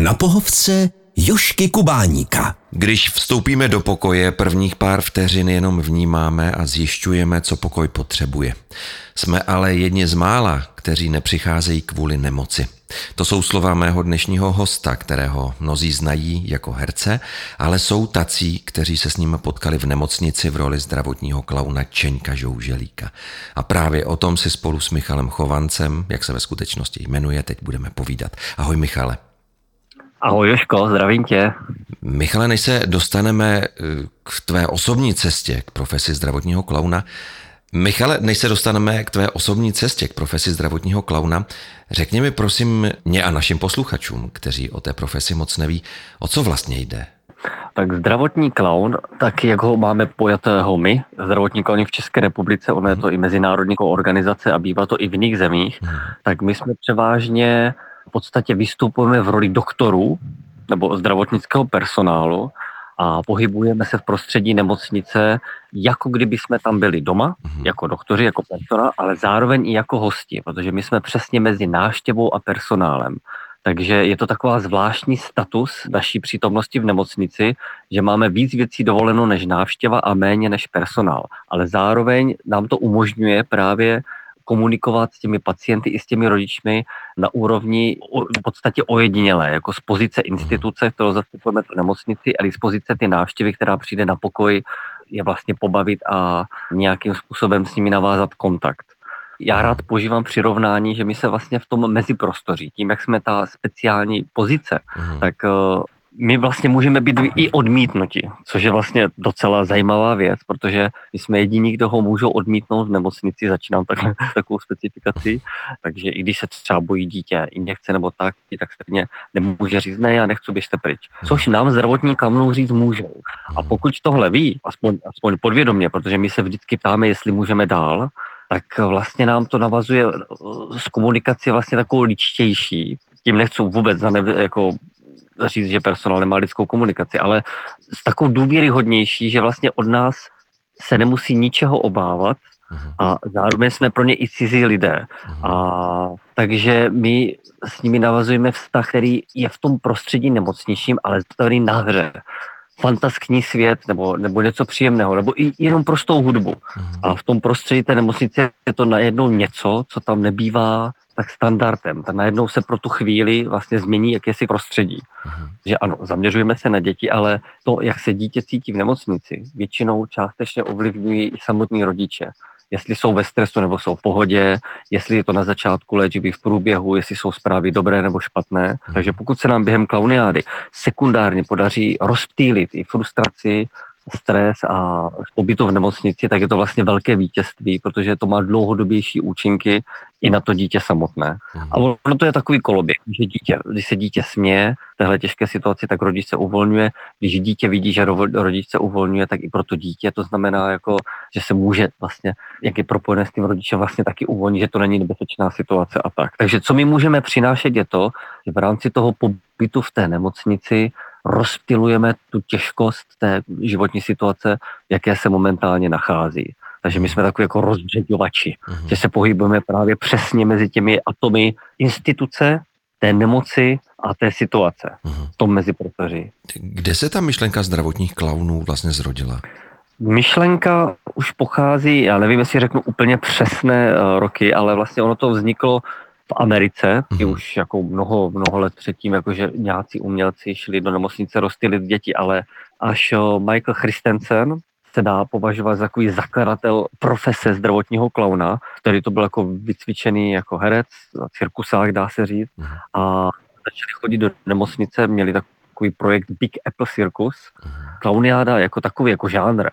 Na pohovce Jošky Kubáníka. Když vstoupíme do pokoje, prvních pár vteřin jenom vnímáme a zjišťujeme, co pokoj potřebuje. Jsme ale jedni z mála, kteří nepřicházejí kvůli nemoci. To jsou slova mého dnešního hosta, kterého mnozí znají jako herce, ale jsou tací, kteří se s ním potkali v nemocnici v roli zdravotního klauna Čeňka Žouželíka. A právě o tom si spolu s Michalem Chovancem, jak se ve skutečnosti jmenuje, teď budeme povídat. Ahoj Michale. Ahoj Joško, zdravím tě. Michale, než se dostaneme eh, k tvé osobní cestě, k profesi zdravotního klauna, Michale, než se dostaneme k tvé osobní cestě, k profesi zdravotního klauna, řekni mi prosím mě a našim posluchačům, kteří o té profesi moc neví, o co vlastně jde. Tak zdravotní klaun, tak jak ho máme pojatého my, zdravotní klauni v České republice, ono je to i mezinárodní organizace a bývá to i v jiných zemích, hmm. tak my jsme převážně v podstatě vystupujeme v roli doktorů nebo zdravotnického personálu a pohybujeme se v prostředí nemocnice, jako kdyby jsme tam byli doma, mm-hmm. jako doktoři, jako personál, ale zároveň i jako hosti, protože my jsme přesně mezi návštěvou a personálem. Takže je to taková zvláštní status naší přítomnosti v nemocnici, že máme víc věcí dovoleno než návštěva a méně než personál. Ale zároveň nám to umožňuje právě komunikovat s těmi pacienty i s těmi rodičmi na úrovni v podstatě ojedinělé, jako z pozice instituce, kterou zastupujeme v nemocnici, a z pozice ty návštěvy, která přijde na pokoj, je vlastně pobavit a nějakým způsobem s nimi navázat kontakt. Já rád požívám přirovnání, že my se vlastně v tom meziprostoří, tím, jak jsme ta speciální pozice, mm. tak eh, my vlastně můžeme být i odmítnuti, což je vlastně docela zajímavá věc, protože my jsme jediní, kdo ho můžou odmítnout v nemocnici, začínám takhle, takovou specifikaci, takže i když se třeba bojí dítě injekce nebo tak, tak stejně nemůže říct, ne, já nechci, běžte pryč. Což nám zdravotní kamnou říct můžou. A pokud tohle ví, aspoň, aspoň podvědomě, protože my se vždycky ptáme, jestli můžeme dál, tak vlastně nám to navazuje s komunikací vlastně takovou ličtější, tím nechci vůbec zane, jako říct, že personál nemá lidskou komunikaci, ale s takovou důvěryhodnější, že vlastně od nás se nemusí ničeho obávat mhm. a zároveň jsme pro ně i cizí lidé. Mhm. A takže my s nimi navazujeme vztah, který je v tom prostředí nemocničním, ale který na hře fantaskní svět nebo, nebo něco příjemného, nebo i jenom prostou hudbu. Mhm. A v tom prostředí té nemocnice je to najednou něco, co tam nebývá tak standardem. Tak najednou se pro tu chvíli vlastně změní jakési prostředí. Uh-huh. Že ano, zaměřujeme se na děti, ale to, jak se dítě cítí v nemocnici, většinou částečně ovlivňují i samotní rodiče. Jestli jsou ve stresu nebo jsou v pohodě, jestli je to na začátku léčby v průběhu, jestli jsou zprávy dobré nebo špatné. Uh-huh. Takže pokud se nám během klauniády sekundárně podaří rozptýlit i frustraci, stres a pobytu v nemocnici, tak je to vlastně velké vítězství, protože to má dlouhodobější účinky i na to dítě samotné. A mhm. ono to je takový koloběh, že dítě, když se dítě směje v téhle těžké situaci, tak rodič se uvolňuje. Když dítě vidí, že rodič se uvolňuje, tak i pro to dítě to znamená, jako, že se může vlastně, jak je propojené s tím rodičem, vlastně taky uvolnit, že to není nebezpečná situace a tak. Takže co my můžeme přinášet je to, že v rámci toho pobytu v té nemocnici rozptilujeme tu těžkost té životní situace, jaké se momentálně nachází. Takže my jsme takový jako rozředovači, uh-huh. že se pohybujeme právě přesně mezi těmi atomy instituce, té nemoci a té situace uh-huh. v tom meziprostoří. Kde se ta myšlenka zdravotních klaunů vlastně zrodila? Myšlenka už pochází, já nevím, jestli řeknu úplně přesné uh, roky, ale vlastně ono to vzniklo v Americe, mm-hmm. už jako mnoho, mnoho let předtím, jakože nějací umělci šli do nemocnice rozstylit děti, ale až Michael Christensen se dá považovat za takový zakladatel profese zdravotního klauna, který to byl jako vycvičený jako herec, cirkusák dá se říct, mm-hmm. a začali chodit do nemocnice, měli takový projekt Big Apple Circus, mm-hmm. klauniáda jako takový jako žánr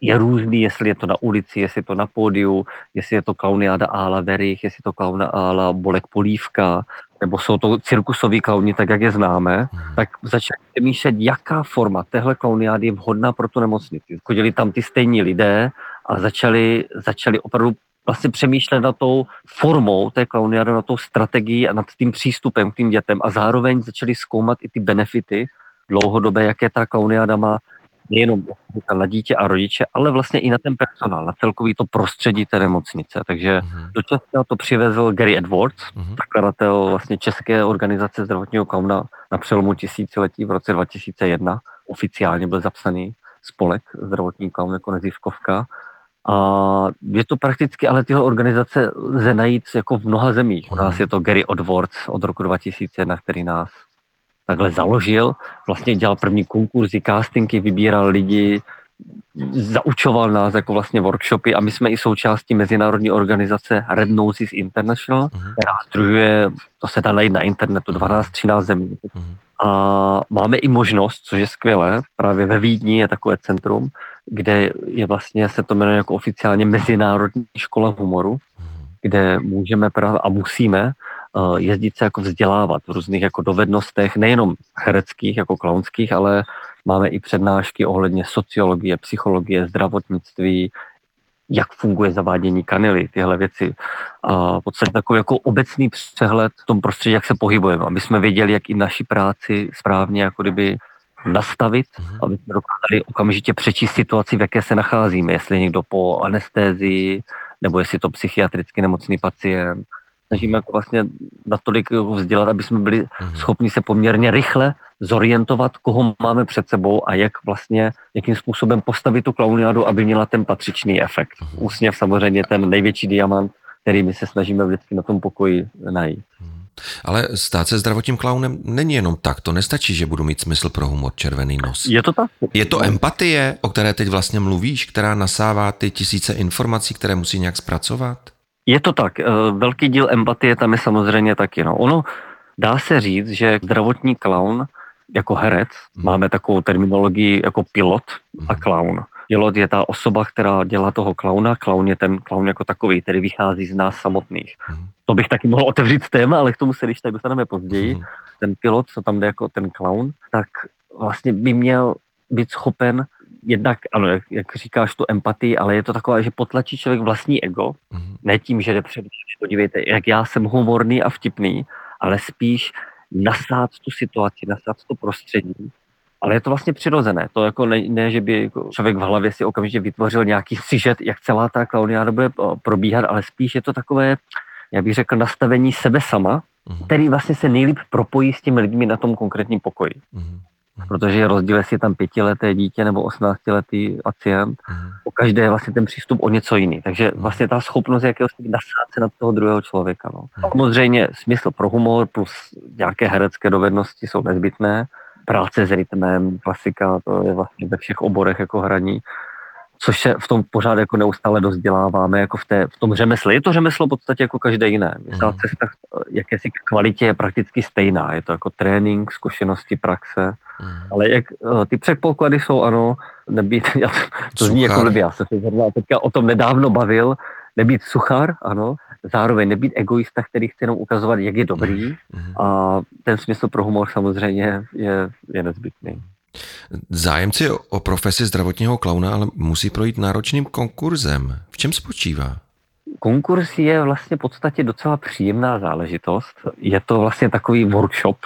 je různý, jestli je to na ulici, jestli je to na pódiu, jestli je to klauniáda ála Verich, jestli je to klauna ála Bolek Polívka, nebo jsou to cirkusoví klauni, tak jak je známe, hmm. tak začali přemýšlet, jaká forma téhle klauniády je vhodná pro tu nemocnici. Chodili tam ty stejní lidé a začali, začali opravdu vlastně přemýšlet na tou formou té klauniády, na tou strategií a nad tím přístupem k tým dětem a zároveň začali zkoumat i ty benefity dlouhodobé, jaké ta klauniáda má nejenom na dítě a rodiče, ale vlastně i na ten personál, na celkový to prostředí té nemocnice. Takže uh-huh. do Česka to přivezl Gary Edwards, zakladatel vlastně České organizace zdravotního klauna na přelomu tisíciletí v roce 2001. Oficiálně byl zapsaný spolek zdravotní klaun jako neziskovka. A je to prakticky, ale tyhle organizace lze najít jako v mnoha zemích. U nás je to Gary Edwards od roku 2001, který nás takhle založil. Vlastně dělal první konkurzy, castingy, vybíral lidi, zaučoval nás jako vlastně workshopy a my jsme i součástí mezinárodní organizace Red Noses International, uh-huh. která združuje, to se dá najít na internetu, 12-13 zemí. Uh-huh. A máme i možnost, což je skvělé, právě ve Vídni je takové centrum, kde je vlastně, se to jmenuje jako oficiálně Mezinárodní škola humoru, uh-huh. kde můžeme právě a musíme jezdit se jako vzdělávat v různých jako dovednostech, nejenom hereckých, jako klaunských, ale máme i přednášky ohledně sociologie, psychologie, zdravotnictví, jak funguje zavádění kanily, tyhle věci. A v podstatě takový jako obecný přehled v tom prostředí, jak se pohybujeme, aby jsme věděli, jak i naši práci správně jako kdyby nastavit, mhm. aby jsme dokázali okamžitě přečíst situaci, v jaké se nacházíme, jestli někdo po anestézii, nebo jestli to psychiatricky nemocný pacient, snažíme jako vlastně natolik vzdělat, aby jsme byli mm-hmm. schopni se poměrně rychle zorientovat, koho máme před sebou a jak vlastně, jakým způsobem postavit tu klauniádu, aby měla ten patřičný efekt. Mm-hmm. Úsměv samozřejmě ten největší diamant, který my se snažíme vždycky na tom pokoji najít. Mm-hmm. Ale stát se zdravotním klaunem není jenom tak. To nestačí, že budu mít smysl pro humor, červený nos. Je to tak. Je to empatie, o které teď vlastně mluvíš, která nasává ty tisíce informací, které musí nějak zpracovat? Je to tak. Eh, velký díl empatie tam je samozřejmě taky. No. Ono dá se říct, že zdravotní klaun jako herec hmm. máme takovou terminologii jako pilot a hmm. klaun. Pilot je ta osoba, která dělá toho klauna, klaun je ten klaun jako takový, který vychází z nás samotných. Hmm. To bych taky mohl otevřít téma, ale k tomu se když tak dostaneme později. Hmm. Ten pilot, co tam jde jako ten klaun, tak vlastně by měl být schopen jednak, ano, jak, jak říkáš, tu empatii, ale je to taková, že potlačí člověk vlastní ego, mm-hmm. ne tím, že jde před, podívejte, jak já jsem humorný a vtipný, ale spíš nasát tu situaci, nasát to prostředí, ale je to vlastně přirozené. To jako ne, ne že by jako člověk v hlavě si okamžitě vytvořil nějaký sižet, jak celá ta klauniáda bude probíhat, ale spíš je to takové, já bych řekl, nastavení sebe sama, mm-hmm. který vlastně se nejlíp propojí s těmi lidmi na tom konkrétním pokoji. Mm-hmm protože je rozdíl, jestli je tam pětileté dítě nebo osmnáctiletý pacient. Mm. U každé je vlastně ten přístup o něco jiný. Takže mhm. vlastně ta schopnost jakéhosi nasát se na toho druhého člověka. No. Samozřejmě smysl pro humor plus nějaké herecké dovednosti jsou nezbytné. Práce s rytmem, klasika, to je vlastně ve všech oborech jako hraní což se v tom pořád jako neustále dozděláváme jako v, té, v tom řemesle. Je to řemeslo v podstatě jako každé jiné. Ta mhm. cesta jakési kvalitě je prakticky stejná. Je to jako trénink, zkušenosti, praxe. Mm. Ale jak eh, ty předpoklady jsou, ano, nebýt, já, to zní jako blbě, já jsem se zrovna teďka o tom nedávno bavil, nebýt suchar, ano, zároveň nebýt egoista, který chce jenom ukazovat, jak je dobrý mm. a ten smysl pro humor samozřejmě je, je nezbytný. Zájemci o profesi zdravotního klauna ale musí projít náročným konkurzem. V čem spočívá? Konkurs je vlastně v podstatě docela příjemná záležitost. Je to vlastně takový workshop,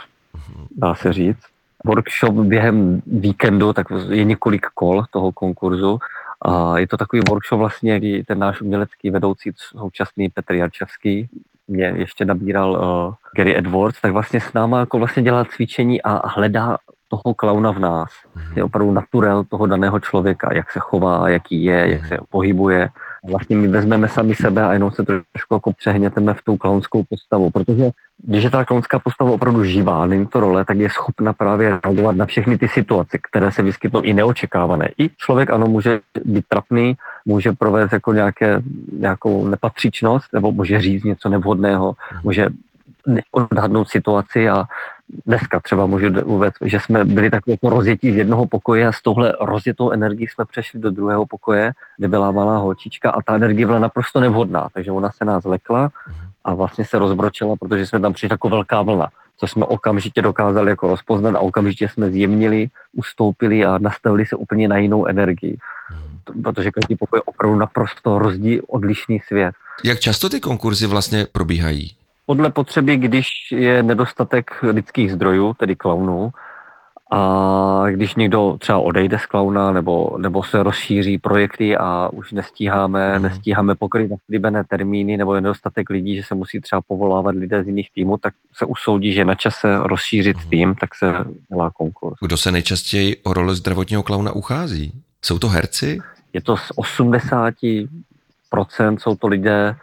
dá se říct. Workshop během víkendu, tak je několik kol toho konkurzu. A je to takový workshop vlastně, kdy ten náš umělecký vedoucí současný Petr Jarčevský mě ještě nabíral uh, Gary Edwards, tak vlastně s náma jako vlastně dělá cvičení a hledá toho klauna v nás. Mm-hmm. Je opravdu naturel toho daného člověka, jak se chová, jaký je, jak se pohybuje. Vlastně my vezmeme sami sebe a jenom se trošku jako přehněteme v tou klaunskou postavu, protože když je ta klaunská postava opravdu živá, není to role, tak je schopna právě reagovat na všechny ty situace, které se vyskytnou i neočekávané. I člověk ano může být trapný, může provést jako nějaké, nějakou nepatřičnost, nebo může říct něco nevhodného, mhm. může odhadnout situaci a dneska třeba můžu uvést, že jsme byli tak jako rozjetí z jednoho pokoje a s touhle rozjetou energií jsme přešli do druhého pokoje, kde byla malá holčička a ta energie byla naprosto nevhodná, takže ona se nás lekla a vlastně se rozbročila, protože jsme tam přišli jako velká vlna, co jsme okamžitě dokázali jako rozpoznat a okamžitě jsme zjemnili, ustoupili a nastavili se úplně na jinou energii. Protože každý pokoj je opravdu naprosto rozdíl, odlišný svět. Jak často ty konkurzy vlastně probíhají? Podle potřeby, když je nedostatek lidských zdrojů, tedy klaunů, A když někdo třeba odejde z klauna nebo, nebo se rozšíří projekty a už nestíháme, mm. nestíháme pokryt naslíbené termíny nebo je nedostatek lidí, že se musí třeba povolávat lidé z jiných týmů, tak se usoudí, že na čase rozšířit mm. tým, tak se dělá konkurs. Kdo se nejčastěji o roli zdravotního klauna uchází? Jsou to herci? Je to z 80% jsou to lidé,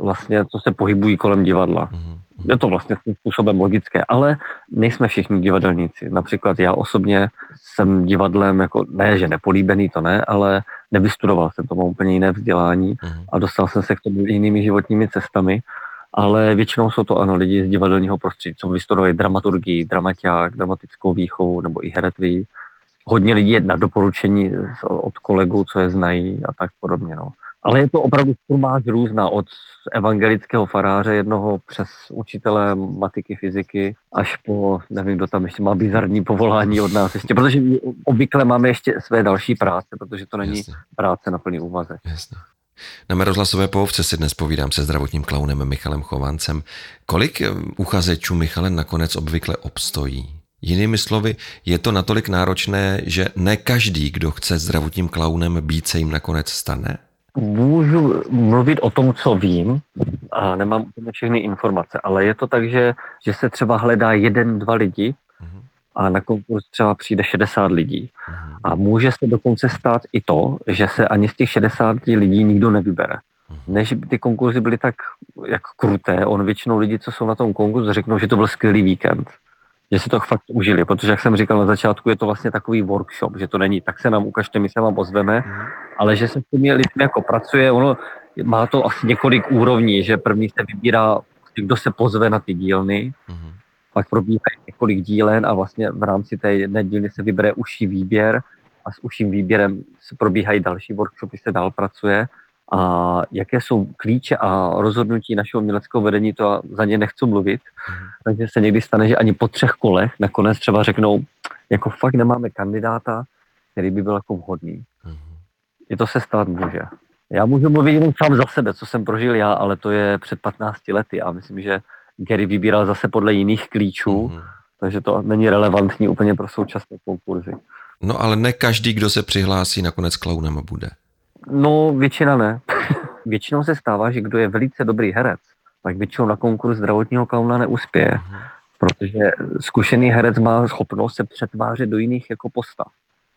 vlastně, co se pohybují kolem divadla. Mm. Je to vlastně tím způsobem logické, ale nejsme všichni divadelníci. Například já osobně jsem divadlem, jako ne, že nepolíbený, to ne, ale nevystudoval jsem to, mám úplně jiné vzdělání mhm. a dostal jsem se k tomu jinými životními cestami, ale většinou jsou to ano lidi z divadelního prostředí, co vystudovali dramaturgii, dramaťák, dramatickou výchovu nebo i herectví. Hodně lidí je na doporučení od kolegů, co je znají a tak podobně. No. Ale je to opravdu formáž různá od evangelického faráře jednoho přes učitele matiky, fyziky, až po, nevím, kdo tam ještě má bizarní povolání od nás ještě, protože obvykle máme ještě své další práce, protože to není Jasně. práce na plný úvazek. Jasně. Na mé rozhlasové pohovce si dnes povídám se zdravotním klaunem Michalem Chovancem. Kolik eh, uchazečů Michale nakonec obvykle obstojí? Jinými slovy, je to natolik náročné, že ne každý, kdo chce zdravotním klaunem být, se jim nakonec stane? Můžu mluvit o tom, co vím, a nemám úplně všechny informace, ale je to tak, že, že se třeba hledá jeden, dva lidi a na konkurs třeba přijde 60 lidí. A může se dokonce stát i to, že se ani z těch 60 lidí nikdo nevybere. Než ty konkurzy byly tak jak kruté, on většinou lidí, co jsou na tom konkurzu, řeknou, že to byl skvělý víkend že si to fakt užili, protože jak jsem říkal na začátku, je to vlastně takový workshop, že to není, tak se nám ukažte, my se vám ozveme, mm. ale že se s těmi lidmi jako pracuje, ono má to asi několik úrovní, že první se vybírá, kdo se pozve na ty dílny, mm. pak probíhá několik dílen a vlastně v rámci té jedné dílny se vybere užší výběr a s užším výběrem se probíhají další workshopy, se dál pracuje a jaké jsou klíče a rozhodnutí našeho uměleckého vedení, to za ně nechci mluvit. Mm. Takže se někdy stane, že ani po třech kolech nakonec třeba řeknou, jako fakt nemáme kandidáta, který by byl jako vhodný. Mm. I to se stát může. Já můžu mluvit jenom sám za sebe, co jsem prožil já, ale to je před 15 lety a myslím, že Gary vybíral zase podle jiných klíčů, mm. takže to není relevantní úplně pro současné konkurzy. No ale ne každý, kdo se přihlásí, nakonec klaunem bude. No, většina ne. většinou se stává, že kdo je velice dobrý herec, tak většinou na konkurs zdravotního klauna neuspěje, uh-huh. protože zkušený herec má schopnost se přetvářet do jiných jako postav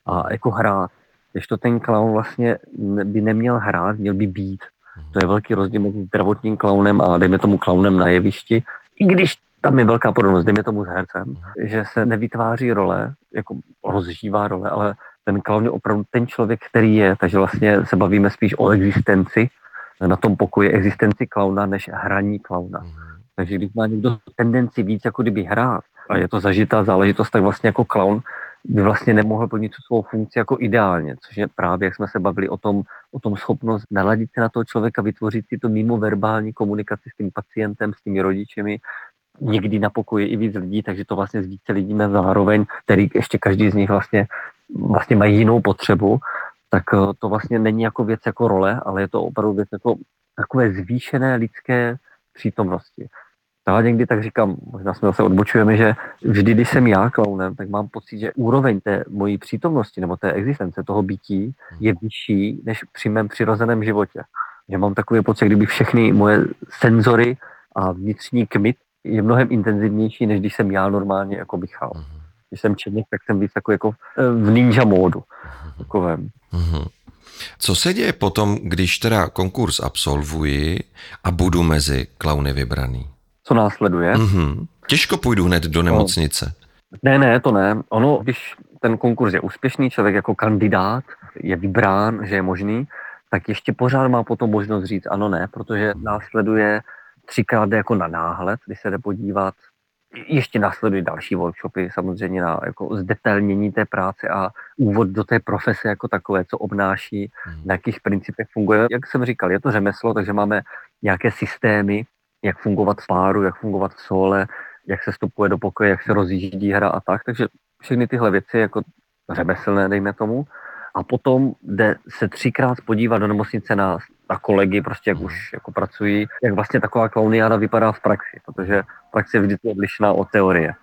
a jako hrát. Když to ten klaun vlastně by neměl hrát, měl by být. Uh-huh. To je velký rozdíl mezi zdravotním klaunem a dejme tomu klaunem na jevišti. I když tam je velká podobnost, dejme tomu s hercem, uh-huh. že se nevytváří role, jako rozžívá role, ale ten klaun je opravdu ten člověk, který je, takže vlastně se bavíme spíš o existenci, na tom pokoji existenci klauna, než hraní klauna. Mm. Takže když má někdo tendenci víc jako kdyby hrát, a je to zažitá záležitost, tak vlastně jako klaun by vlastně nemohl plnit tu svou funkci jako ideálně, což je právě, jak jsme se bavili o tom, o tom schopnost naladit se na toho člověka, vytvořit si to mimo verbální komunikaci s tím pacientem, s těmi rodičemi, někdy na pokoji i víc lidí, takže to vlastně s více lidíme zároveň, který ještě každý z nich vlastně vlastně mají jinou potřebu, tak eh, to vlastně není jako věc jako role, ale je to opravdu věc jako takové zvýšené lidské přítomnosti. Já někdy tak říkám, možná jsme zase odbočujeme, že vždy, když jsem já klaunem, tak mám pocit, že úroveň té mojí přítomnosti nebo té existence, toho bytí je vyšší než při mém přirozeném životě. Že mám takový pocit, kdyby všechny moje senzory a vnitřní kmit je mnohem intenzivnější, než když jsem já normálně jako bychal. Mm-hmm když jsem černík, tak jsem víc jako, jako v ninja módu. Takovém. Mm-hmm. Co se děje potom, když teda konkurs absolvuji a budu mezi klauny vybraný? Co následuje? Mm-hmm. Těžko půjdu hned do no. nemocnice. Ne, ne, to ne. Ono, když ten konkurs je úspěšný, člověk jako kandidát je vybrán, že je možný, tak ještě pořád má potom možnost říct ano, ne, protože následuje třikrát jako na náhled, když se jde podívat ještě následují další workshopy, samozřejmě na jako zdetailnění té práce a úvod do té profese jako takové, co obnáší, hmm. na jakých principech funguje. Jak jsem říkal, je to řemeslo, takže máme nějaké systémy, jak fungovat v páru, jak fungovat v sole, jak se vstupuje do pokoje, jak se rozjíždí hra a tak. Takže všechny tyhle věci jako řemeslné, dejme tomu. A potom jde se třikrát podívat do nemocnice na a kolegy, prostě jak už jako pracují, jak vlastně taková klauniáda vypadá v praxi, protože praxe je vždycky odlišná od teorie.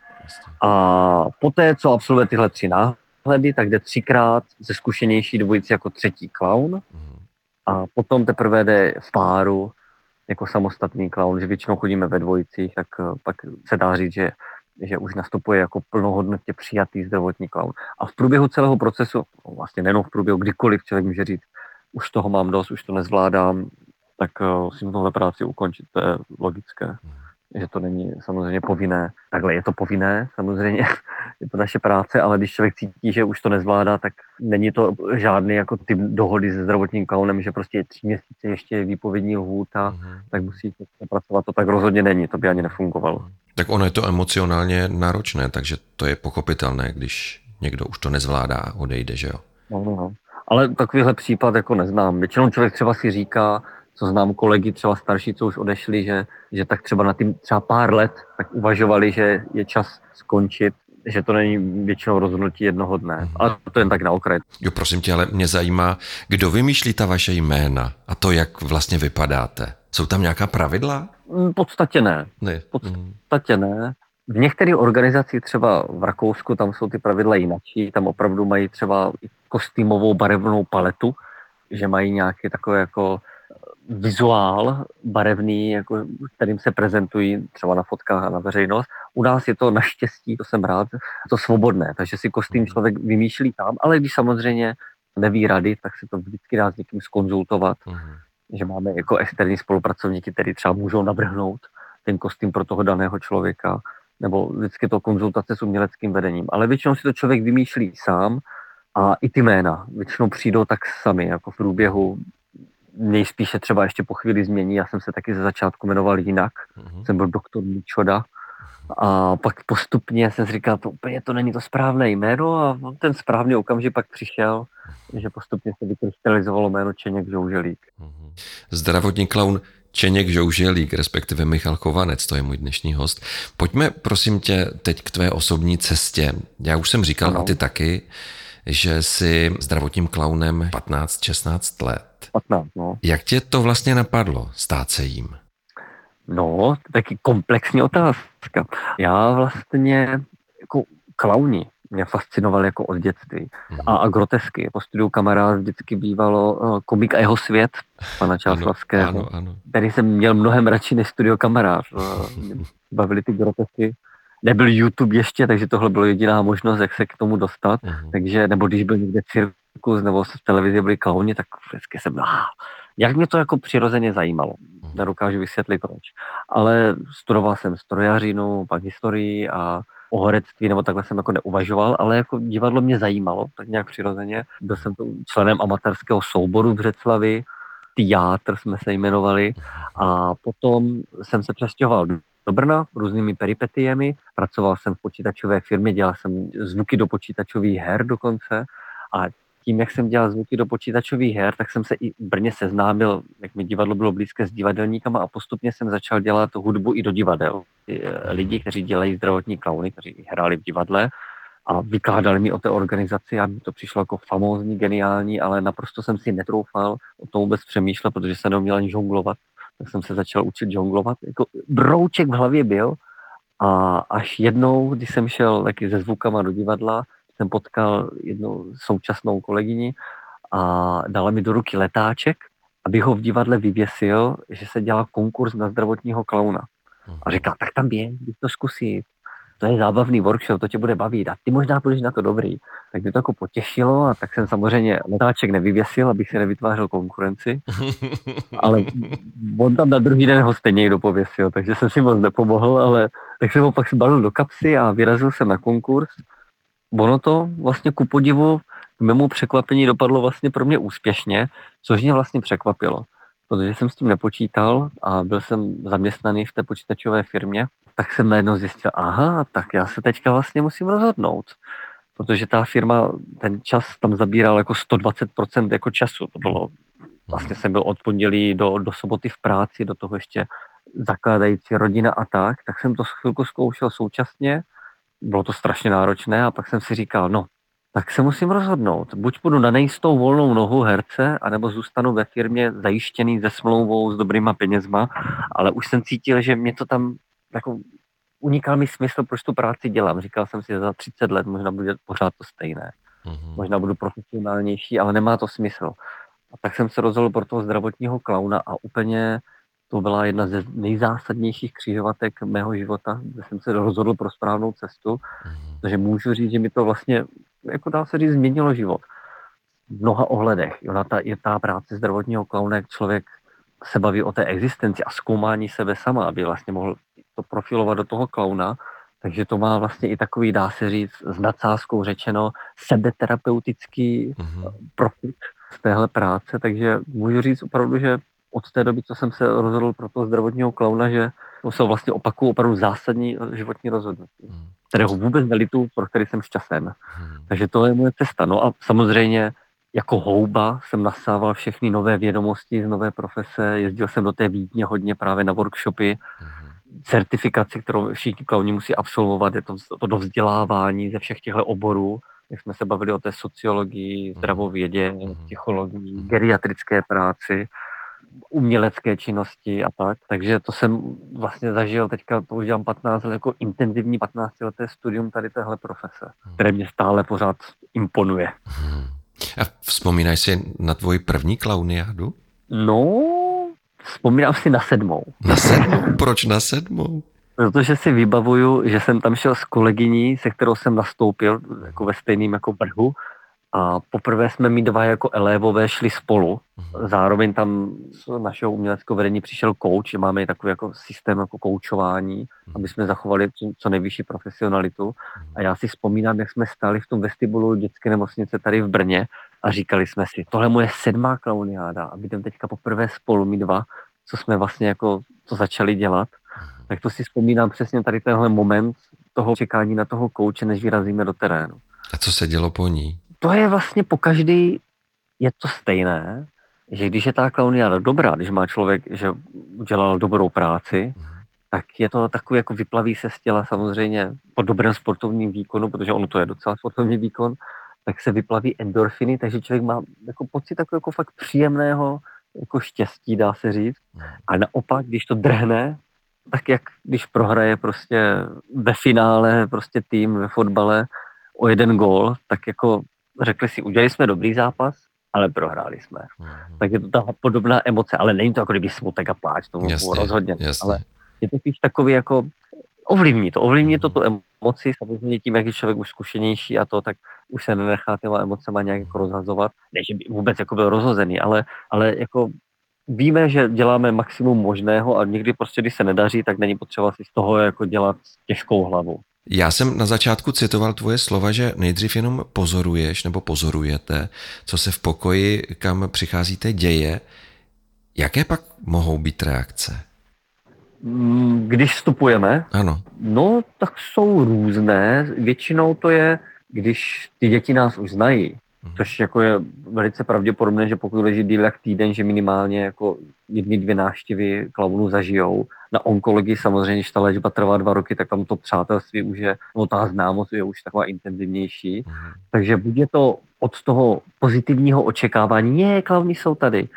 A poté, co absolvuje tyhle tři náhledy, tak jde třikrát ze zkušenější dvojici jako třetí klaun Mhm. a potom teprve jde v páru jako samostatný klaun, že většinou chodíme ve dvojicích, tak eh, pak se dá říct, že, že už nastupuje jako plnohodnotně přijatý zdravotní klaun. A v průběhu celého procesu, no vlastně nejenom v průběhu, kdykoliv člověk může říct, už toho mám dost, už to nezvládám, tak uh, musím tohle práci ukončit, to je logické že to není samozřejmě povinné. Takhle je to povinné, samozřejmě, je to naše práce, ale když člověk cítí, že už to nezvládá, tak není to žádný jako typ dohody se zdravotním klaunem, že prostě tři měsíce ještě je výpovědní lhůta, Mhm. tak musí pracovat. To tak rozhodně není, to by ani nefungovalo. Tak ono je to emocionálně náročné, takže to je pochopitelné, když někdo už to nezvládá a odejde, že jo? No, no, no. Ale takovýhle případ jako neznám. Většinou člověk třeba si říká, co znám kolegy třeba starší, co už odešli, že, že tak třeba na tím třeba pár let tak uvažovali, že je čas skončit, že to není většinou rozhodnutí jednoho dne. Ale to jen tak na okraj. Jo, prosím tě, ale mě zajímá, kdo vymýšlí ta vaše jména a to, jak vlastně vypadáte. Jsou tam nějaká pravidla? V podstatě ne. Ne. V podstatě ne. V některých organizacích, třeba v Rakousku, tam jsou ty pravidla jinačí, tam opravdu mají třeba kostýmovou barevnou paletu, že mají nějaký takový jako vizuál barevný, jako, kterým se prezentují třeba na fotkách a na veřejnost. U nás je to naštěstí, to jsem rád, to svobodné, takže si kostým člověk vymýšlí tam, ale když samozřejmě neví rady, tak se to vždycky dá s někým skonzultovat, Mhm. že máme jako externí spolupracovníky, kteří třeba můžou navrhnout ten kostým pro toho daného člověka, nebo vždycky to konzultace s uměleckým vedením. Ale většinou si to člověk vymýšlí sám a i ty jména většinou přijdou tak sami, jako v průběhu nejspíše třeba ještě po chvíli změní. Já jsem se taky ze začátku jmenoval jinak, Mhm. jsem byl doktor Mičoda. A pak postupně jsem si říkal, to úplně to není to správné jméno a ten správný okamžik pak přišel, že postupně se vykrystalizovalo jméno Čeněk Žouželík. Mhm. Zdravotní klaun Čeněk Žouželík, respektive Michal Chovanec, to je můj dnešní host. Pojďme, prosím tě, teď k tvé osobní cestě. Já už jsem říkal, Ano. a ty taky, že jsi zdravotním klaunem 15-16 let. 15, no. Jak tě to vlastně napadlo stát se jím? No, taky komplexní otázka. Já vlastně jako klauni mě fascinovali jako od dětství. A, a grotesky. Po studiu kamarád vždycky bývalo uh, komik a jeho svět pana Čáslavského, ano, ano. který jsem měl mnohem radši než studio kamarád. Uh, mě bavily ty grotesky. Nebyl YouTube ještě, takže tohle bylo jediná možnost, jak se k tomu dostat. Mhm. Takže, nebo když byl někde cirkus, nebo v televizi byli klauni, tak vždycky jsem, ah, jak mě to jako přirozeně zajímalo. Nedokážu vysvětlit proč. Ale studoval jsem strojařinu, pak historii a o horectví, nebo takhle jsem jako neuvažoval, ale jako divadlo mě zajímalo, tak nějak přirozeně. Byl jsem členem amatérského souboru v Břeclavi, Teátr jsme se jmenovali a potom jsem se přestěhoval do Brna různými peripetiemi. Pracoval jsem v počítačové firmě, dělal jsem zvuky do počítačových her dokonce a tím, jak jsem dělal zvuky do počítačových her, tak jsem se i v Brně seznámil, jak mi divadlo bylo blízké s divadelníkama a postupně jsem začal dělat hudbu i do divadel. Eh, Lidi, kteří dělají zdravotní klauny, kteří hráli v divadle a vykládali mi o té organizaci a mi to přišlo jako famózní, geniální, ale naprosto jsem si netroufal o tom vůbec přemýšlet, protože jsem neuměl ani žonglovat tak jsem se začal učit žonglovat. Jako brouček v hlavě byl a až jednou, když jsem šel taky se zvukama do divadla, jsem potkal jednu současnou kolegyni a dala mi do ruky letáček, aby ho v divadle vyvěsil, že se dělá konkurs na zdravotního klauna. A říká, tak tam běž, běž to zkusit. To je zábavný workshop, to tě bude bavit a ty možná budeš na to dobrý. Tak mě to jako potěšilo a tak jsem samozřejmě letáček nevyvěsil, abych si nevytvářel konkurenci ale on tam na druhý den ho stejně někdo pověsil, takže jsem si moc nepomohl, ale tak jsem ho pak zbalil do kapsy a vyrazil jsem na konkurs. Ono to vlastně ku podivu k mému překvapení dopadlo vlastně pro mě úspěšně, což mě vlastně překvapilo, protože jsem s tím nepočítal a byl jsem zaměstnaný v té počítačové firmě, tak jsem najednou zjistil, aha, tak já se teďka vlastně musím rozhodnout, protože ta firma ten čas tam zabíral jako 120% jako času, to bylo Vlastně jsem byl od pondělí do, do soboty v práci, do toho ještě zakládající rodina a tak, tak jsem to chvilku zkoušel současně, bylo to strašně náročné a pak jsem si říkal, no, tak se musím rozhodnout. Buď půjdu na nejistou volnou nohu herce, anebo zůstanu ve firmě zajištěný se smlouvou s dobrýma penězma, ale už jsem cítil, že mě to tam jako unikal mi smysl, proč tu práci dělám. Říkal jsem si, že za 30 let možná bude pořád to stejné. Mm-hmm. Možná budu profesionálnější, ale nemá to smysl. A tak jsem se rozhodl pro toho zdravotního klauna a úplně to byla jedna ze nejzásadnějších křižovatek mého života, kde jsem se rozhodl pro správnou cestu. Mm-hmm. Takže můžu říct, že mi to vlastně, jako dá se říct, změnilo život. V mnoha ohledech. Ona ta, je ta práce zdravotního klauna, jak člověk se baví o té existenci a zkoumání sebe sama, aby vlastně mohl to profilovat do toho klauna, takže to má vlastně i takový, dá se říct, s nadsázkou řečeno, sebeterapeutický mm-hmm. profit z téhle práce, takže můžu říct opravdu, že od té doby, co jsem se rozhodl pro toho zdravotního klauna, že to se vlastně opakují opravdu zásadní životní rozhodnutí, mm. kterého vůbec nelitu, pro který jsem šťasten. Mm. Takže to je moje cesta. No a samozřejmě jako houba jsem nasával všechny nové vědomosti z nové profese, jezdil jsem do té Vídně hodně právě na workshopy, mm certifikaci, kterou všichni klauni musí absolvovat, je to, to do vzdělávání ze všech těchto oborů, jak jsme se bavili o té sociologii, mhm. zdravovědě, mhm. psychologii, geriatrické práci, umělecké činnosti a tak. Takže to jsem vlastně zažil, teďka to už dělám 15 let, jako intenzivní 15 leté studium tady téhle profese, které mě stále pořád imponuje. A vzpomínáš si na tvoji první klauniádu? No, Vzpomínám si na sedmou. Na sedmou? Proč na sedmou? Protože si vybavuju, že jsem tam šel s kolegyní, se kterou jsem nastoupil jako ve stejném jako vrhu a poprvé jsme my dva jako elevové šli spolu. Mhm. Zároveň tam z našeho uměleckého vedení přišel coach, máme takový jako systém jako koučování, mhm. aby jsme zachovali co nejvyšší profesionalitu. Mhm. A já si vzpomínám, jak jsme stáli v tom vestibulu dětské nemocnice tady v Brně a říkali jsme si, tohle moje sedmá klauniáda a budeme teďka poprvé spolu, my dva, co jsme vlastně jako to začali dělat. Tak to si vzpomínám přesně tady tenhle moment toho čekání na toho kouče, než vyrazíme do terénu. A co se dělo po ní? To je vlastně po každý, je to stejné, že když je ta klauniáda dobrá, když má člověk, že udělal dobrou práci, tak je to takový, jako vyplaví se z těla samozřejmě po dobrém sportovním výkonu, protože ono to je docela sportovní výkon, tak se vyplaví endorfiny, takže člověk má jako pocit takového jako fakt příjemného jako štěstí, dá se říct. A naopak, když to drhne, tak jak když prohraje prostě ve finále prostě tým ve fotbale o jeden gól, tak jako řekli si, udělali jsme dobrý zápas, ale prohráli jsme. Mm-hmm. Tak je to ta podobná emoce, ale není to jako kdyby smutek a pláč, to jasně, rozhodně. Jasně. Ale je to spíš takový jako, ovlivní to, ovlivní to tu emoci, samozřejmě tím, jak je člověk už zkušenější a to, tak už se nenechá těma emocema nějak jako rozhazovat, ne, že by vůbec jako byl rozhozený, ale, ale jako víme, že děláme maximum možného a někdy prostě, když se nedaří, tak není potřeba si z toho jako dělat těžkou hlavu. Já jsem na začátku citoval tvoje slova, že nejdřív jenom pozoruješ nebo pozorujete, co se v pokoji, kam přicházíte, děje. Jaké pak mohou být reakce? Mm, když vstupujeme? Ano. No, tak jsou různé. Většinou to je, když ty děti nás už znají. Což jako je velice pravděpodobné, že pokud leží díl jak týden, že minimálně jako jedny, dvě návštěvy klaunů zažijou. Na onkologii samozřejmě, když ta léčba trvá dva roky, tak tam to přátelství už je, no ta známost je už taková intenzivnější. Mm. Takže buď je to od toho pozitivního očekávání, je, klauny jsou tady, mm.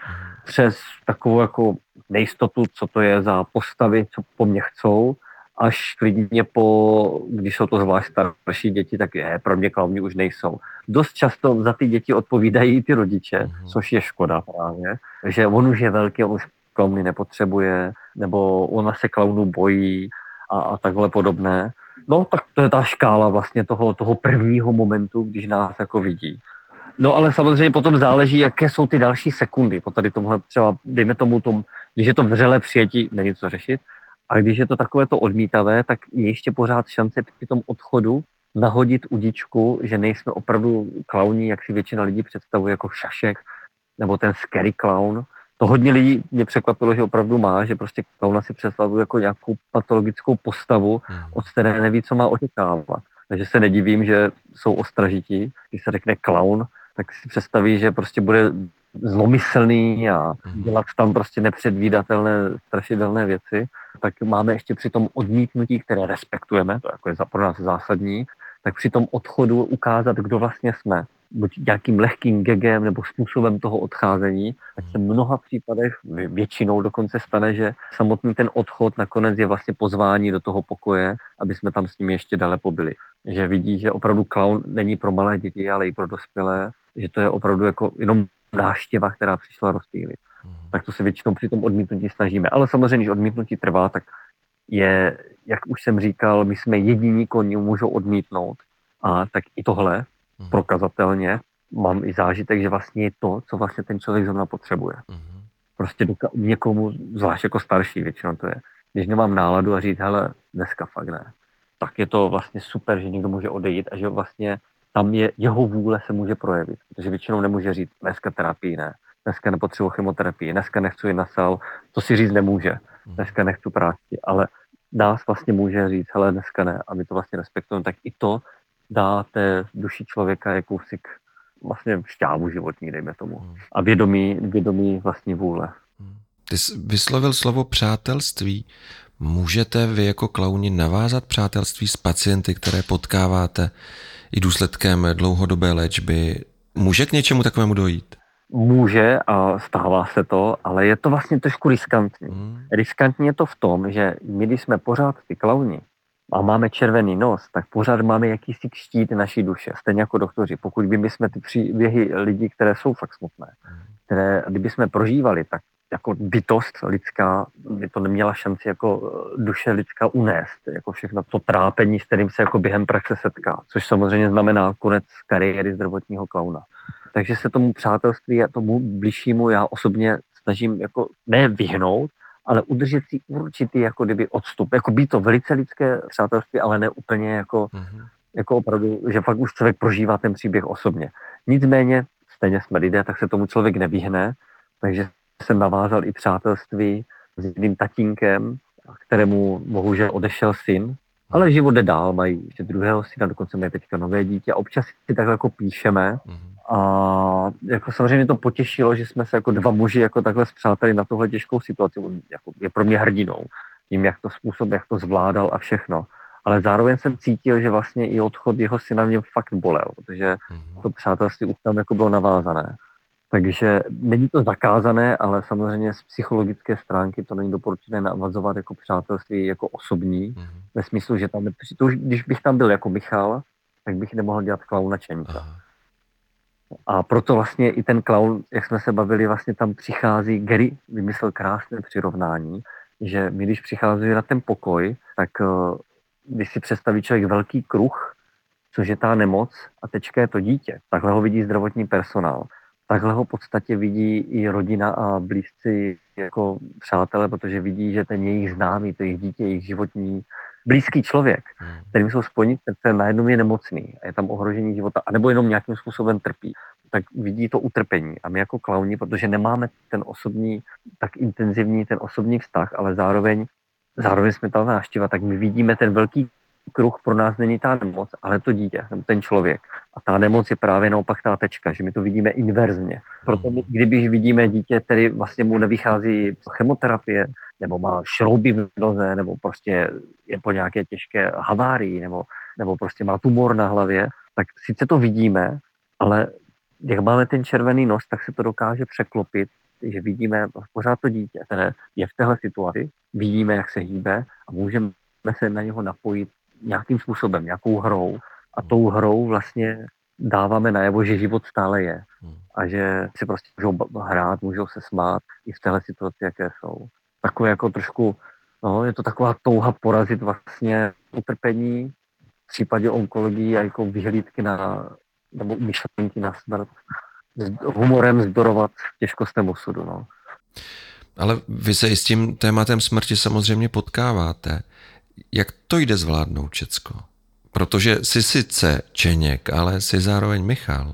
přes takovou jako nejistotu, co to je za postavy, co po mně chcou, až klidně po, když jsou to zvlášť starší děti, tak je, pro mě klauni už nejsou. Dost často za ty děti odpovídají ty rodiče, mm-hmm. což je škoda právě, že on už je velký, on už klauny nepotřebuje, nebo ona se klaunu bojí a, a takhle podobné. No tak to je ta škála vlastně toho, toho prvního momentu, když nás jako vidí. No ale samozřejmě potom záleží, jaké jsou ty další sekundy. Po tady tomhle třeba, dejme tomu, tom, když je to vřele přijetí, není co řešit, a když je to takové to odmítavé, tak je ještě pořád šance při tom odchodu nahodit udičku, že nejsme opravdu klauni, jak si většina lidí představuje jako šašek, nebo ten scary clown. To hodně lidí mě překvapilo, že opravdu má, že prostě klauna si představuje jako nějakou patologickou postavu, hmm. od které neví, co má očekávat. Takže se nedivím, že jsou ostražití. Když se řekne clown, tak si představí, že prostě bude zlomyslný a hmm. dělat tam prostě nepředvídatelné, strašidelné věci tak máme ještě při tom odmítnutí, které respektujeme, to jako je pro nás zásadní, tak při tom odchodu ukázat, kdo vlastně jsme. buď nějakým lehkým gegem nebo způsobem toho odcházení, tak se v mnoha případech, většinou dokonce stane, že samotný ten odchod nakonec je vlastně pozvání do toho pokoje, aby jsme tam s nimi ještě dále pobyli. Že vidí, že opravdu clown není pro malé děti, ale i pro dospělé, že to je opravdu jako jenom návštěva, která přišla rozpílit. Mhm. Tak to se většinou při tom odmítnutí snažíme. Ale samozřejmě, když odmítnutí trvá, tak je, jak už jsem říkal, my jsme jediní, koní můžou odmítnout. A tak i tohle mm. prokazatelně mám i zážitek, že vlastně je to, co vlastně ten člověk zrovna potřebuje. Mm. Prostě doka- někomu, zvlášť jako starší většinou to je, když nemám náladu a říct, hele, dneska fakt ne, tak je to vlastně super, že někdo může odejít a že vlastně tam je, jeho vůle se může projevit, protože většinou nemůže říct, dneska terapii ne, dneska nepotřebuji chemoterapii, dneska nechci jít na sal, to si říct nemůže, mhm. dneska nechci práci, ale nás vlastně může říct, hele, dneska ne, a my to vlastně respektujeme, tak i to dá té duši člověka jakousi vlastně šťávu životní, dejme tomu. Hmm. A vědomí, vědomí vlastní vůle. Hmm. Ty jsi vyslovil slovo přátelství. Můžete vy jako klauni navázat přátelství s pacienty, které potkáváte i důsledkem dlouhodobé léčby? Může k něčemu takovému dojít? Může a stává se to, ale je to vlastně trošku riskantní. Hmm. Riskantní je to v tom, že my, když jsme pořád ty klauni, a máme červený nos, tak pořád máme jakýsi štít naší duše, stejně jako doktoři. Pokud by jsme ty příběhy lidí, které jsou fakt smutné, které kdyby jsme prožívali, tak jako bytost lidská by to neměla šanci jako eh, duše lidská unést, jako všechno to trápení, s kterým se jako během praxe setká, což samozřejmě znamená konec kariéry zdravotního klauna. Takže se tomu přátelství a tomu bližšímu já osobně snažím jako ne vyhnout, ale udržet si určitý jako kdyby odstup. Jako být to velice lidské přátelství, ale ne úplně jako, mm-hmm. jako opravdu, že fakt už člověk prožívá ten příběh osobně. Nicméně, stejně jsme lidé, tak se tomu člověk nevyhne, takže jsem navázal i přátelství s jedným tatínkem, kterému bohužel odešel syn, ale život jde dál, mají ještě druhého syna, dokonce mají teďka nové dítě a občas si takhle jako píšeme mm-hmm. A jako samozřejmě to potěšilo, že jsme se jako dva muži jako takhle zpřáteli na tohle těžkou situaci. On jako je pro mě hrdinou tím, jak to způsob, jak to zvládal a všechno. Ale zároveň jsem cítil, že vlastně i odchod jeho syna mě fakt bolel, protože mhm. to přátelství už tam jako bylo navázané. Takže není to zakázané, ale samozřejmě z psychologické stránky to není doporučené navazovat jako přátelství jako osobní, mm-hmm. ve smyslu, že tam, to už, když bych tam byl jako Michal, tak bych nemohl dělat klauna Čenka. Aha. A proto vlastně i ten clown, jak jsme se bavili, vlastně tam přichází, Gary vymyslel krásné přirovnání, že my, když přichází na ten pokoj, tak eh, když si představí člověk velký kruh, což je ta nemoc a tečka je to dítě, takhle ho vidí zdravotní personál. Takhle ho v podstatě vidí i rodina a blízci jako přátelé, protože vidí, že ten jejich známý, to jejich dítě, jejich životní blízký člověk, hmm. kterým jsou spojení srdce, najednou je nemocný a je tam ohrožení života, anebo jenom nějakým způsobem trpí, tak vidí to utrpení. A my jako klauni, protože nemáme ten osobní, tak intenzivní ten osobní vztah, ale zároveň, zároveň jsme ta návštěva, tak my vidíme ten velký kruh pro nás není ta nemoc, ale to dítě, ten člověk. A ta nemoc je právě naopak ta tečka, že my to vidíme inverzně. Proto my, když vidíme dítě, který vlastně mu nevychází chemoterapie, nebo má šrouby v noze, nebo prostě je po nějaké těžké havárii, nebo, nebo prostě má tumor na hlavě, tak sice to vidíme, ale jak máme ten červený nos, tak se to dokáže překlopit, že vidíme pořád to dítě, které je v téhle situaci, vidíme, jak se hýbe a můžeme se na něho napojit nějakým způsobem, nějakou hrou. A tou hrou vlastně dáváme najevo, že život stále je. Hmm. A že si prostě můžou hrát, můžou se smát i v téhle situaci, jaké jsou takové jako trošku, no, je to taková touha porazit vlastně utrpení v případě onkologie a jako vyhlídky na, nebo myšlenky na smrt. S humorem zdorovat těžkostem osudu, no. Ale vy se i s tím tématem smrti samozřejmě potkáváte. Jak to jde zvládnout, Čecko? Protože jsi sice Čeněk, ale jsi zároveň Michal.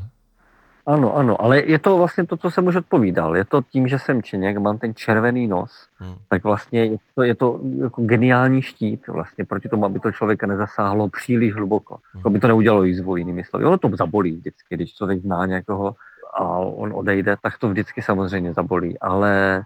Ano, ano, ale je to vlastně to, co jsem už odpovídal. Je to tím, že jsem Čeněk, mám ten červený nos, hmm. tak vlastně je to, je to jako geniální štít vlastně proti tomu, aby to člověka nezasáhlo příliš hluboko. Hmm. To by to neudělalo jízvu, jinými slovy. Ono to zabolí vždycky, když člověk zná někoho a on odejde, tak to vždycky samozřejmě zabolí, ale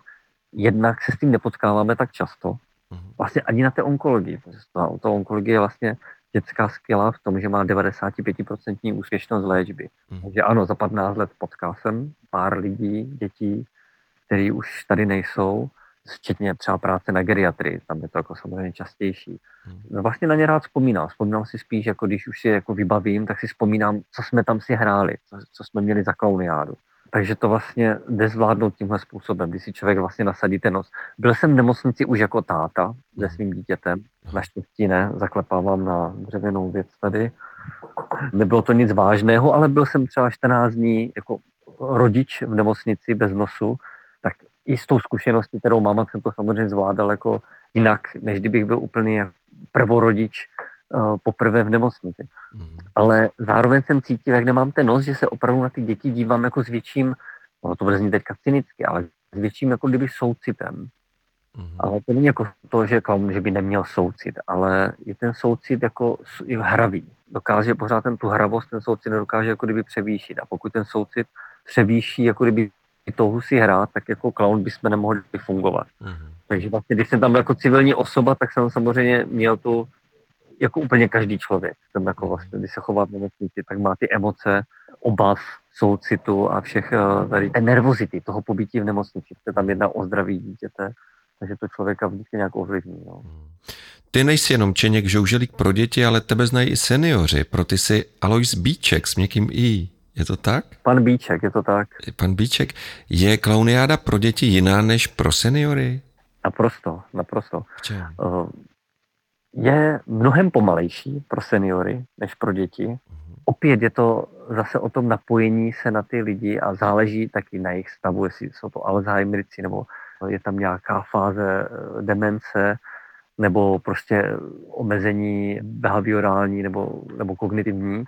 jednak se s tím nepotkáváme tak často, hmm. vlastně ani na té onkologii, protože to, to onkologie je vlastně dětská skvělá v tom, že má 95% úspěšnost léčby. Hmm. Takže ano, za 15 let potkal jsem pár lidí, dětí, kteří už tady nejsou, včetně třeba práce na geriatrii, tam je to jako samozřejmě častější. Hmm. No vlastně na ně rád vzpomínám. Vzpomínám si spíš, jako když už si jako vybavím, tak si vzpomínám, co jsme tam si hráli, co, co jsme měli za klauniádu. Takže to vlastně jde zvládnout tímhle způsobem, kdy si člověk vlastně nasadí ten nos. Byl jsem v nemocnici už jako táta se hmm. svým dítětem, naštěstí ne, zaklepávám na dřevěnou věc tady. Nebylo to nic vážného, ale byl jsem třeba 14 dní jako rodič v nemocnici bez nosu, tak i s tou zkušeností, kterou mám, jsem to samozřejmě zvládal jako jinak, než kdybych byl úplný prvorodič uh, poprvé v nemocnici. Mm. Ale zároveň jsem cítil, jak nemám ten nos, že se opravdu na ty děti dívám jako s větším, no to bude znít teďka cynicky, ale s větším jako kdyby soucitem. Mm. Ale to není jako to, že klaun, že by neměl soucit, ale je ten soucit jako hravý. Dokáže pořád ten tu hravost, ten soucit nedokáže jako kdyby převýšit. A pokud ten soucit převýší jako kdyby touhu si hrát, tak jako clown bychom nemohli fungovat. Mm-hmm. Takže vlastně, když jsem tam jako civilní osoba, tak jsem samozřejmě měl tu, jako úplně každý člověk. Jsem jako mhm. vlastně, když se chová v nemocnici, tak má ty emoce, obav, soucitu a všech eh, tady nervozity toho pobytí v nemocnici. To tam jedna o zdraví dítěte, takže to člověka vždycky nějak ovlivní. No. Mhm. Ty nejsi jenom Čeněk žouželík pro děti, ale tebe znají i seniori. Pro ty jsi Alois Bíček s měkkým I. Je to tak? Pan Bíček, je to tak. Pan Bíček, je klauniáda pro děti jiná než pro seniory? Naprosto, naprosto. Uh, je mnohem pomalejší pro seniory než pro děti. Uh-huh. Opět je to zase o tom napojení se na ty lidi a záleží taky na jejich stavu, jestli jsou to Alzheimerici nebo je tam nějaká fáze eh, demence nebo prostě omezení behaviorální nebo, nebo kognitivní.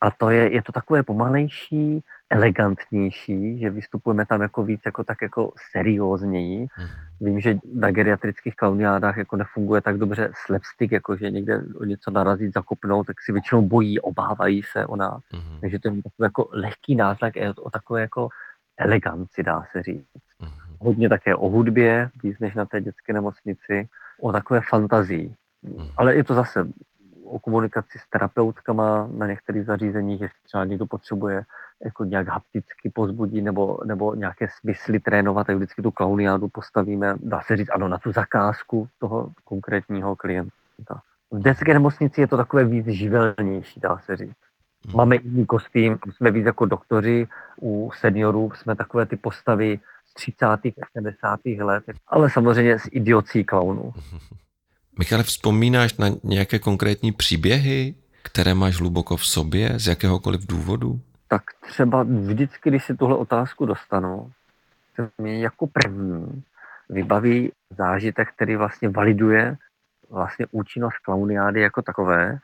A to je, je to takové pomalejší, elegantnější, že vystupujeme tam jako víc jako tak jako seriózněji. Hmm. Vím, že na geriatrických klauniádách jako nefunguje tak dobře slapstick, jako že někde o něco narazit, zakopnout, tak si většinou bojí, obávají se o nás. Hmm. Takže to je takový jako lehký nátlak je o takové jako eleganci, dá se říct. Hmm. Hodně také o hudbě, víc než na té dětské nemocnici, o takové fantazii. Hmm. Ale je to zase o komunikaci s terapeutkama na některých zařízeních, jestli třeba někdo potřebuje jako nějak hapticky pozbudit nebo, nebo nějaké smysly trénovat, tak vždycky tu klauniádu postavíme, dá se říct, ano, na tu zakázku toho konkrétního klienta. V dětské nemocnici je to takové víc živelnější, dá se říct. Hmm. Máme jiný kostým, jsme víc jako doktoři, u seniorů jsme takové ty postavy z 30. a 70. let, ale samozřejmě s idiocí klaunů. Michale, vzpomínáš na nějaké konkrétní příběhy, které máš hluboko v sobě, z jakéhokoliv důvodu? Tak třeba vždycky, když si tuhle otázku dostanu, to mě jako první vybaví zážitek, který vlastně validuje vlastně účinnost klauniády jako takové.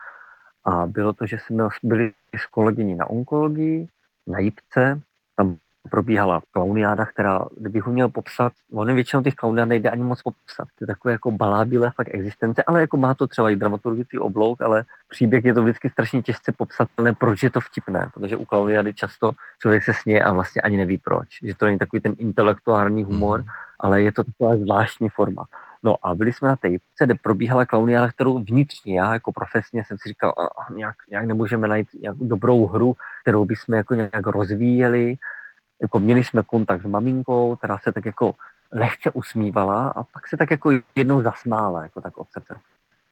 A bylo to, že jsme byli s kolegyní na onkologii, na Jipce, tam probíhala klauniáda, která, kdybych ho měl popsat, on většinou těch klauniád nejde ani moc popsat. To je takové jako balábile fakt existence, ale jako má to třeba i dramaturgický oblouk, ale příběh je to vždycky strašně těžce popsatelné, proč je to vtipné, protože u klauniády často člověk se směje a vlastně ani neví proč. Že to není takový ten intelektuální humor, mm. ale je to taková zvláštní forma. No a byli jsme na té kde probíhala klauniáda, kterou vnitřně já jako profesně jsem si říkal, a, nějak, nějak nemůžeme najít nějakou dobrou hru, kterou bychom jako nějak rozvíjeli, jako měli jsme kontakt s maminkou, která se tak jako lehce usmívala a pak se tak jako jednou zasmála, jako tak od srdce.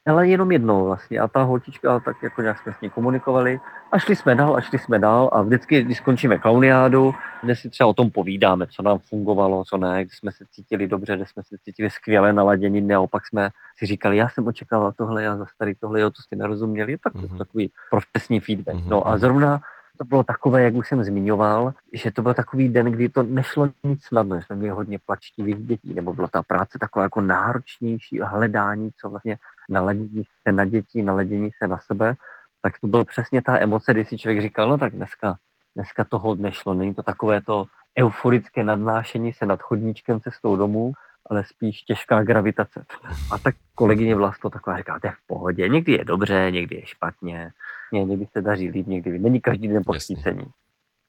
Ale jenom jednou vlastně a ta holčička, tak jako nějak jsme s ní komunikovali a šli jsme dál a šli jsme dál a vždycky, když skončíme klauniádu, dnes si třeba o tom povídáme, co nám fungovalo, co ne, když jsme se cítili dobře, kde jsme se cítili skvěle naladění, neopak jsme si říkali, já jsem očekával tohle, já za starý tohle, jo, to jste nerozuměli, tak mm-hmm. takový profesní feedback. Mm-hmm. No a zrovna to bylo takové, jak už jsem zmiňoval, že to byl takový den, kdy to nešlo nic snadno, jsme měli hodně plačtivých dětí, nebo byla ta práce taková jako náročnější, hledání, co vlastně naladění se na děti, naladění se na sebe, tak to bylo přesně ta emoce, kdy si člověk říkal, no tak dneska, dneska toho nešlo, není to takové to euforické nadnášení se nad chodníčkem cestou domů, ale spíš těžká gravitace. A tak kolegyně Vlasto taková říká, to je v pohodě, někdy je dobře, někdy je špatně, někdy se daří líp, někdy není každý den posvícení.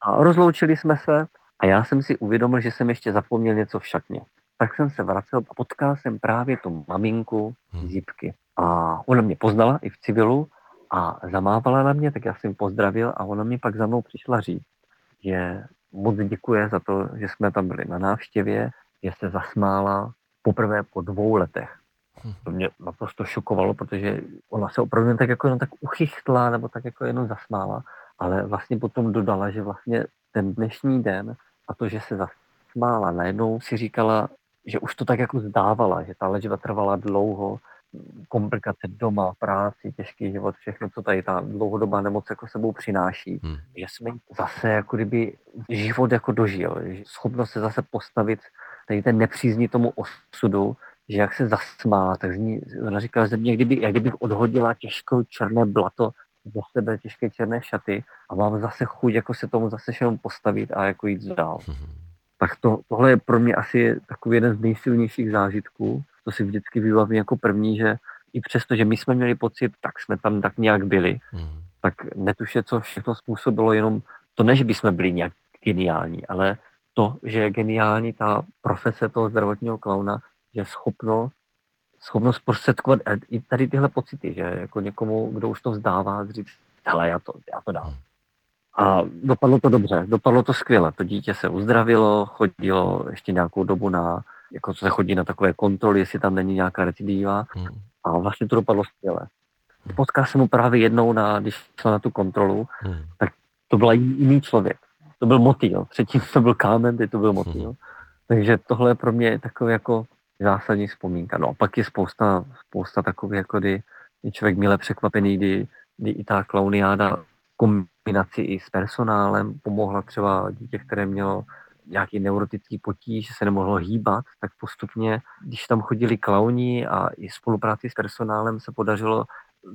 A rozloučili jsme se a já jsem si uvědomil, že jsem ještě zapomněl něco v šatně. Tak jsem se vracel a potkal jsem právě tu maminku z hmm. Jipky. A ona mě poznala i v civilu a zamávala na mě, tak já jsem pozdravil a ona mi pak za mnou přišla říct, že moc děkuje za to, že jsme tam byli na návštěvě, že se zasmála poprvé po dvou letech. To mě naprosto šokovalo, protože ona se opravdu tak jako jenom tak uchychtla nebo tak jako jenom zasmála, ale vlastně potom dodala, že vlastně ten dnešní den a to, že se zasmála, najednou si říkala, že už to tak jako zdávala, že ta léčba trvala dlouho, komplikace doma, práci, těžký život, všechno, co tady ta dlouhodobá nemoc jako sebou přináší, hmm. že jsme zase jako kdyby život jako dožil, že schopnost se zase postavit tady ten nepřízní tomu osudu, že jak se zasmá, tak z ní, ona říkala, že mě kdyby, jak kdybych odhodila těžkou černé blato za sebe, těžké černé šaty a mám zase chuť jako se tomu zase jenom postavit a jako jít dál. Hmm. Tak to, tohle je pro mě asi takový jeden z nejsilnějších zážitků, to si vždycky vybavím jako první, že i přesto, že my jsme měli pocit, tak jsme tam tak nějak byli, mm. tak netuše, co všechno způsobilo jenom to, ne, že bychom byli nějak geniální, ale to, že je geniální ta profese toho zdravotního klauna, že je schopno, schopno zprostředkovat i tady tyhle pocity, že jako někomu, kdo už to vzdává, říct, hele, já to, já to dám. Hmm. A dopadlo to dobře, dopadlo to skvěle. To dítě se uzdravilo, chodilo ještě nějakou dobu na jako se chodí na takové kontroly, jestli tam není nějaká recidiva. Hmm. A vlastně to dopadlo skvěle. Potkal jsem mu právě jednou, na, když šel na tu kontrolu, hmm. tak to byl jiný člověk. To byl motýl. Předtím to byl kámen, teď to byl motýl. Hmm. Takže tohle je pro mě takový jako zásadní vzpomínka. No a pak je spousta, spousta takových, jako kdy je člověk milé překvapený, kdy, kdy i ta klauniáda kombinaci i s personálem pomohla třeba dítě, které mělo nějaký neurotický potíž, že se nemohlo hýbat, tak postupně, když tam chodili klauni a i spolupráci s personálem se podařilo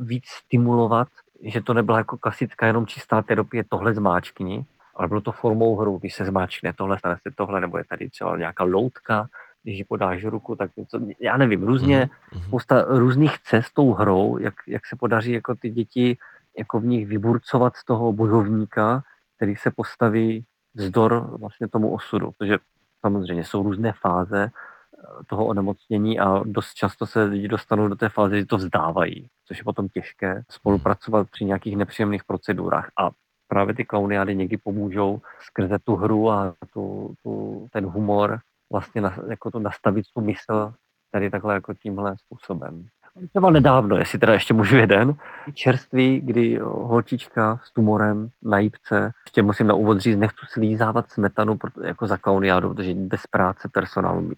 víc stimulovat, že to nebyla jako klasická jenom čistá terapie, tohle zmáčkni, ale bylo to formou hru, když se zmáčkne tohle, stane se tohle, nebo je tady třeba nějaká loutka, když ji podáš ruku, tak něco, já nevím, různě, mm-hmm. spousta různých cest tou hrou, jak, jak se podaří jako ty děti jako v nich vyburcovat z toho bojovníka, který se postaví vzdor vlastně tomu osudu, protože samozřejmě jsou různé fáze eh, toho onemocnění a dost často se lidi dostanou do té fáze, že to vzdávají, což je potom těžké spolupracovat při nějakých nepříjemných procedurách. A právě ty klauniády někdy pomůžou skrze tu hru a tu, tu, ten humor vlastně na, jako to nastavit tu mysl tady takhle jako tímhle způsobem třeba nedávno, jestli teda ještě můžu jeden, čerství, kdy holčička s tumorem na jípce, ještě musím na úvod říct, nechci slízávat smetanu jako za kauniádu, protože bez práce personálu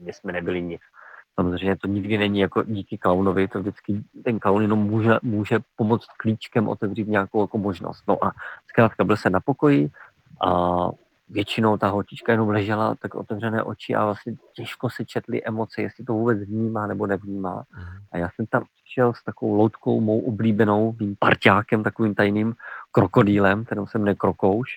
my jsme nebyli nic. Samozřejmě to nikdy není jako díky klaunovi, to vždycky ten klaun jenom může, může pomoct klíčkem otevřít nějakou jako možnost. No a zkrátka byl se na pokoji a většinou ta holčička jenom ležela tak otevřené oči a vlastně těžko se četly emoce, jestli to vůbec vnímá nebo nevnímá. Mhm. A já jsem tam přišel s takovou loutkou mou oblíbenou, mým parťákem, takovým tajným krokodýlem, kterou jsem nekrokouš.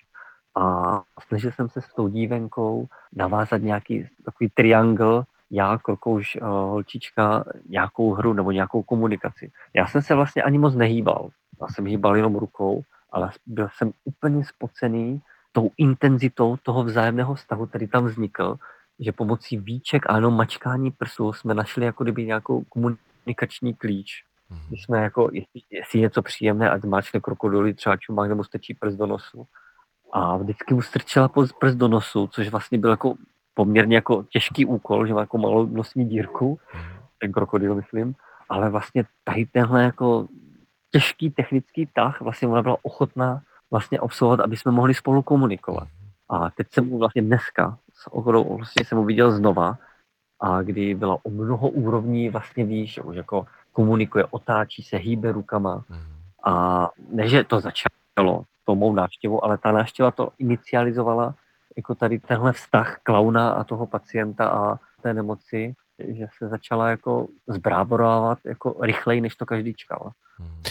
A snažil jsem se s tou dívenkou navázat nějaký takový triangl, já, krokouš, uh, holčička, nějakou hru nebo nějakou komunikaci. Já jsem se vlastně ani moc nehýbal. Já jsem hýbal jenom rukou, ale byl jsem úplně spocený tou intenzitou toho vzájemného vztahu, který tam vznikl, že pomocí výček a jenom mačkání prsů jsme našli jako kdyby nějakou komunikační klíč. Mhm. Když jsme jako, jestli, jestli je něco příjemné, ať zmáčkne krokodily, třeba čumák nebo strčí prst do nosu. A vždycky mu strčila prst do nosu, což vlastně byl jako poměrně jako těžký úkol, že má jako malou nosní dírku, mhm. ten krokodil myslím, ale vlastně tady tenhle jako těžký technický tah, vlastně ona byla ochotná vlastně obsluhovat, aby jsme mohli spolu komunikovat. A teď jsem mu vlastně dneska s ohodou vlastně jsem mu viděl znova, a kdy byla o mnoho úrovní vlastně že už jako komunikuje, otáčí se, hýbe rukama. A ne, že to začalo tou mou návštěvou, ale ta návštěva to inicializovala jako tady tenhle vztah klauna a toho pacienta a té nemoci, že se začala jako zbráborovat jako rychleji, než to každý čekal. Hmm.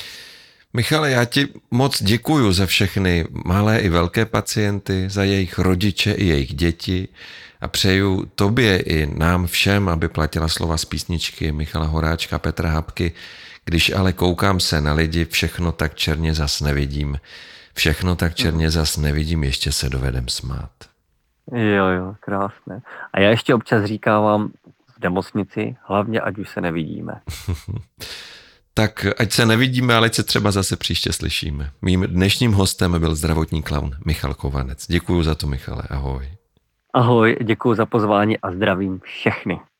Michale, já ti moc děkuju za všechny malé i velké pacienty, za jejich rodiče i jejich děti a přeju tobě i nám všem, aby platila slova z písničky Michala Horáčka, Petra Hapky. Když ale koukám se na lidi, všechno tak černě zas nevidím. Všechno tak černě zas nevidím, ještě se dovedem smát. Jo, jo, krásné. A já ještě občas říkávám v nemocnici, hlavně ať už se nevidíme. Tak ať se nevidíme, ale ať se třeba zase příště slyšíme. Mým dnešním hostem byl zdravotní klaun Michal Kovanec. Děkuji za to, Michale. Ahoj. Ahoj, děkuji za pozvání a zdravím všechny.